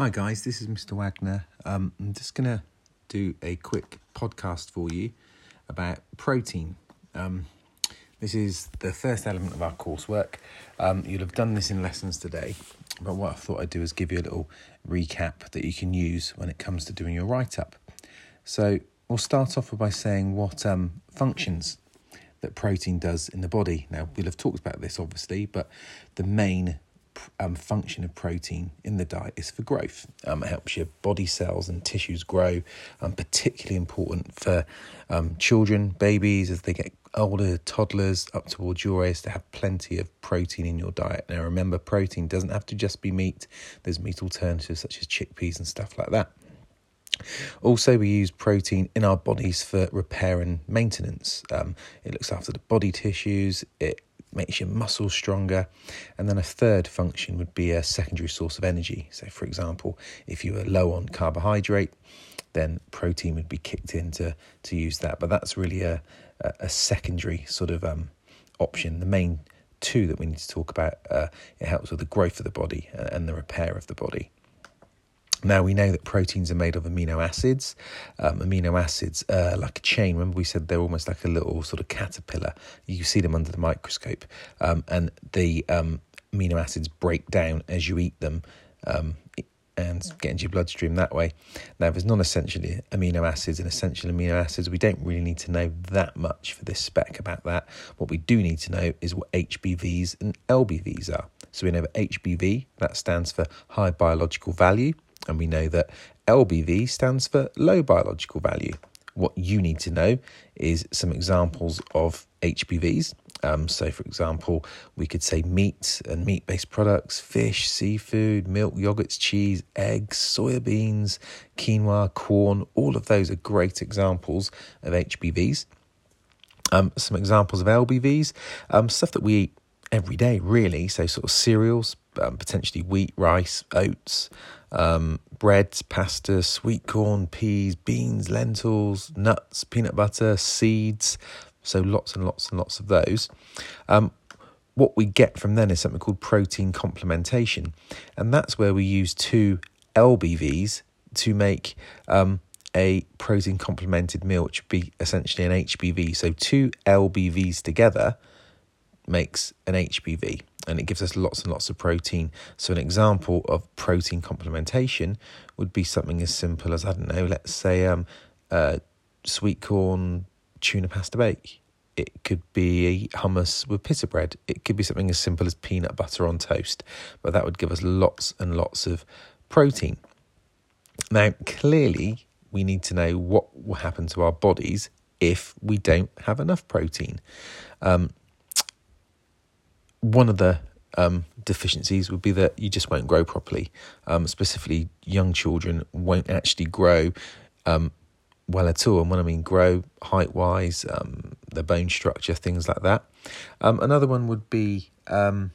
Hi, guys, this is Mr. Wagner. Um, I'm just going to do a quick podcast for you about protein. Um, this is the first element of our coursework. Um, you'll have done this in lessons today, but what I thought I'd do is give you a little recap that you can use when it comes to doing your write up. So, we'll start off by saying what um, functions that protein does in the body. Now, we'll have talked about this obviously, but the main um, function of protein in the diet is for growth. Um, it helps your body cells and tissues grow. Um, particularly important for um, children, babies as they get older, toddlers up towards your age to have plenty of protein in your diet. Now, remember, protein doesn't have to just be meat. There's meat alternatives such as chickpeas and stuff like that. Also, we use protein in our bodies for repair and maintenance. Um, it looks after the body tissues. It makes your muscles stronger. And then a third function would be a secondary source of energy. So, for example, if you were low on carbohydrate, then protein would be kicked in to, to use that. But that's really a, a, a secondary sort of um, option. The main two that we need to talk about uh, it helps with the growth of the body and the repair of the body. Now we know that proteins are made of amino acids. Um, amino acids are like a chain. Remember, we said they're almost like a little sort of caterpillar. You see them under the microscope, um, and the um, amino acids break down as you eat them um, and get into your bloodstream that way. Now, there's non essential amino acids and essential amino acids. We don't really need to know that much for this spec about that. What we do need to know is what HBVs and LBVs are. So we know that HBV, that stands for high biological value and we know that LBV stands for low biological value. What you need to know is some examples of HBVs. Um, so, for example, we could say meat and meat based products, fish, seafood, milk, yogurts, cheese, eggs, soybeans, quinoa, corn. All of those are great examples of HBVs. Um, some examples of LBVs, um, stuff that we eat every day, really. So, sort of cereals, um, potentially wheat, rice, oats, um, breads, pasta, sweet corn, peas, beans, lentils, nuts, peanut butter, seeds. So lots and lots and lots of those. Um, what we get from then is something called protein complementation, and that's where we use two LBVs to make um, a protein complemented meal, which would be essentially an HBV. So two LBVs together makes an HBV and it gives us lots and lots of protein. So, an example of protein complementation would be something as simple as I don't know, let's say um, uh, sweet corn tuna pasta bake. It could be hummus with pita bread. It could be something as simple as peanut butter on toast, but that would give us lots and lots of protein. Now, clearly, we need to know what will happen to our bodies if we don't have enough protein. Um, one of the um, deficiencies would be that you just won't grow properly. Um, specifically, young children won't actually grow um, well at all. And when I mean grow, height wise, um, their bone structure, things like that. Um, another one would be um,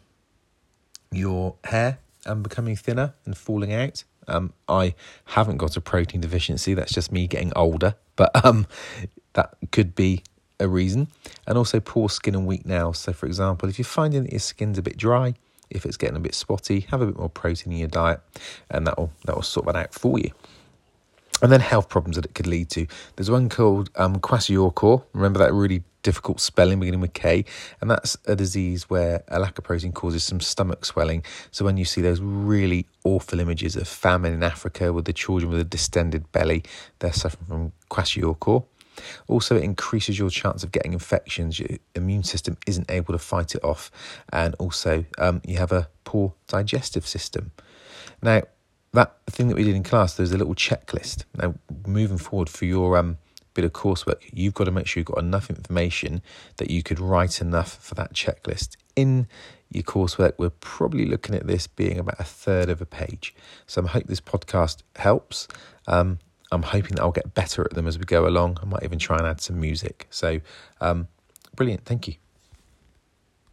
your hair and becoming thinner and falling out. Um, I haven't got a protein deficiency. That's just me getting older, but um, that could be a reason, and also poor skin and weak nails. So, for example, if you're finding that your skin's a bit dry, if it's getting a bit spotty, have a bit more protein in your diet, and that will that will sort that out for you. And then health problems that it could lead to. There's one called um, kwashiorkor. Remember that really difficult spelling beginning with K, and that's a disease where a lack of protein causes some stomach swelling. So when you see those really awful images of famine in Africa with the children with a distended belly, they're suffering from kwashiorkor. Also, it increases your chance of getting infections. Your immune system isn't able to fight it off, and also um, you have a poor digestive system. Now, that thing that we did in class, there's a little checklist. Now, moving forward for your um, bit of coursework, you've got to make sure you've got enough information that you could write enough for that checklist. In your coursework, we're probably looking at this being about a third of a page. So I hope this podcast helps. Um, I'm hoping that I'll get better at them as we go along. I might even try and add some music. So, um, brilliant. Thank you.